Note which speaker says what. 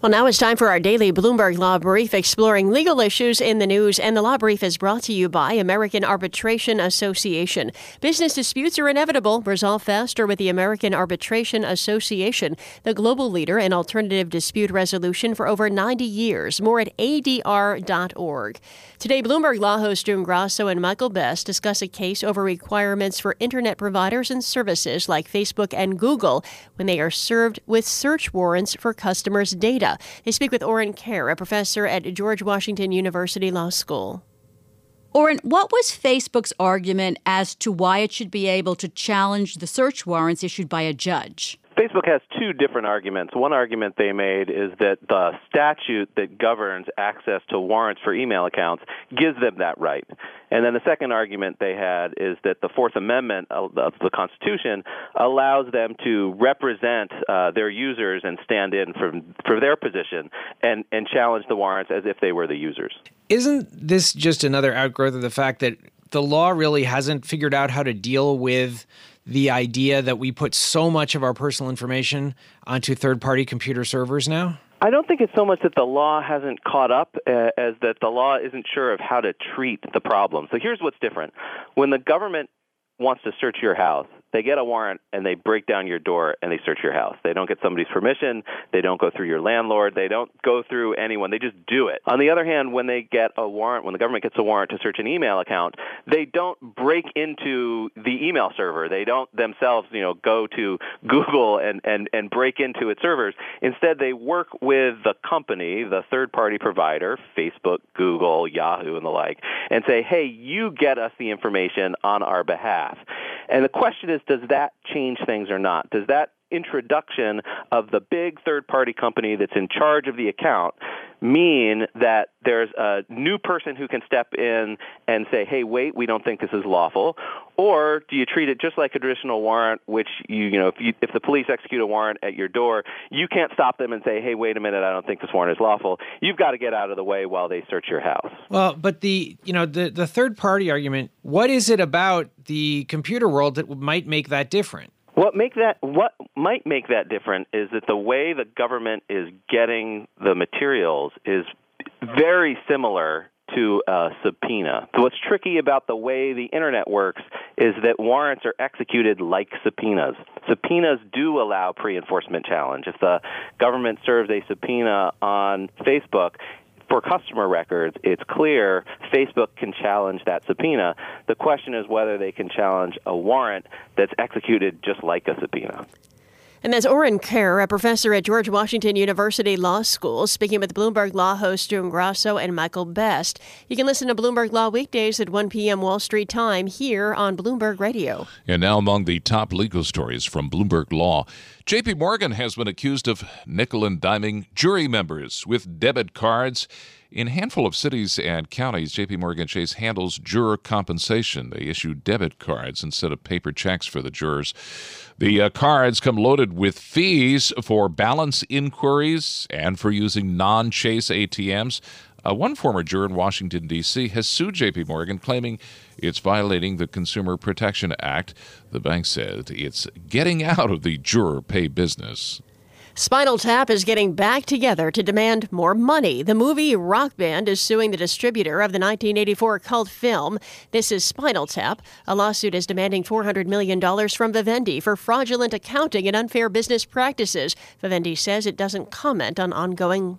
Speaker 1: Well, now it's time for our daily Bloomberg Law Brief exploring legal issues in the news. And the Law Brief is brought to you by American Arbitration Association. Business disputes are inevitable. Resolve faster with the American Arbitration Association, the global leader in alternative dispute resolution for over 90 years. More at adr.org. Today, Bloomberg Law host June Grasso and Michael Best discuss a case over requirements for internet providers and services like Facebook and Google when they are served with search warrants for customers' data. They speak with Orin Kerr, a professor at George Washington University Law School.
Speaker 2: Orin, what was Facebook's argument as to why it should be able to challenge the search warrants issued by a judge?
Speaker 3: Facebook has two different arguments. One argument they made is that the statute that governs access to warrants for email accounts gives them that right. And then the second argument they had is that the Fourth Amendment of the Constitution allows them to represent uh, their users and stand in for, for their position and, and challenge the warrants as if they were the users.
Speaker 4: Isn't this just another outgrowth of the fact that the law really hasn't figured out how to deal with the idea that we put so much of our personal information onto third party computer servers now?
Speaker 3: I don't think it's so much that the law hasn't caught up uh, as that the law isn't sure of how to treat the problem. So here's what's different. When the government wants to search your house, they get a warrant and they break down your door and they search your house. They don't get somebody's permission. They don't go through your landlord. They don't go through anyone. They just do it. On the other hand, when they get a warrant, when the government gets a warrant to search an email account, they don't break into the email server. They don't themselves, you know, go to Google and, and, and break into its servers. Instead, they work with the company, the third party provider, Facebook, Google, Yahoo, and the like, and say, hey, you get us the information on our behalf. And the question is, does that change things or not? Does that introduction of the big third party company that's in charge of the account mean that there's a new person who can step in and say, hey, wait, we don't think this is lawful? Or do you treat it just like a traditional warrant, which you, you know, if, you, if the police execute a warrant at your door, you can't stop them and say, hey, wait a minute, I don't think this warrant is lawful. You've got to get out of the way while they search your house.
Speaker 4: Well, but the, you know, the, the third party argument, what is it about the computer world that might make that different?
Speaker 3: What make that what might make that different is that the way the government is getting the materials is very similar to a subpoena. So what's tricky about the way the internet works is that warrants are executed like subpoenas. Subpoenas do allow pre-enforcement challenge. If the government serves a subpoena on Facebook, for customer records, it's clear Facebook can challenge that subpoena. The question is whether they can challenge a warrant that's executed just like a subpoena.
Speaker 1: And that's Orin Kerr, a professor at George Washington University Law School, speaking with Bloomberg Law host June Grasso and Michael Best. You can listen to Bloomberg Law weekdays at 1 p.m. Wall Street time here on Bloomberg Radio.
Speaker 5: And now among the top legal stories from Bloomberg Law. JP Morgan has been accused of nickel and diming jury members with debit cards. In a handful of cities and counties, JP Morgan Chase handles juror compensation. They issue debit cards instead of paper checks for the jurors. The uh, cards come loaded with fees for balance inquiries and for using non Chase ATMs. Uh, one former juror in Washington, D.C., has sued JP Morgan, claiming it's violating the Consumer Protection Act. The bank said it's getting out of the juror pay business.
Speaker 1: Spinal Tap is getting back together to demand more money. The movie Rock Band is suing the distributor of the 1984 cult film. This is Spinal Tap. A lawsuit is demanding $400 million from Vivendi for fraudulent accounting and unfair business practices. Vivendi says it doesn't comment on ongoing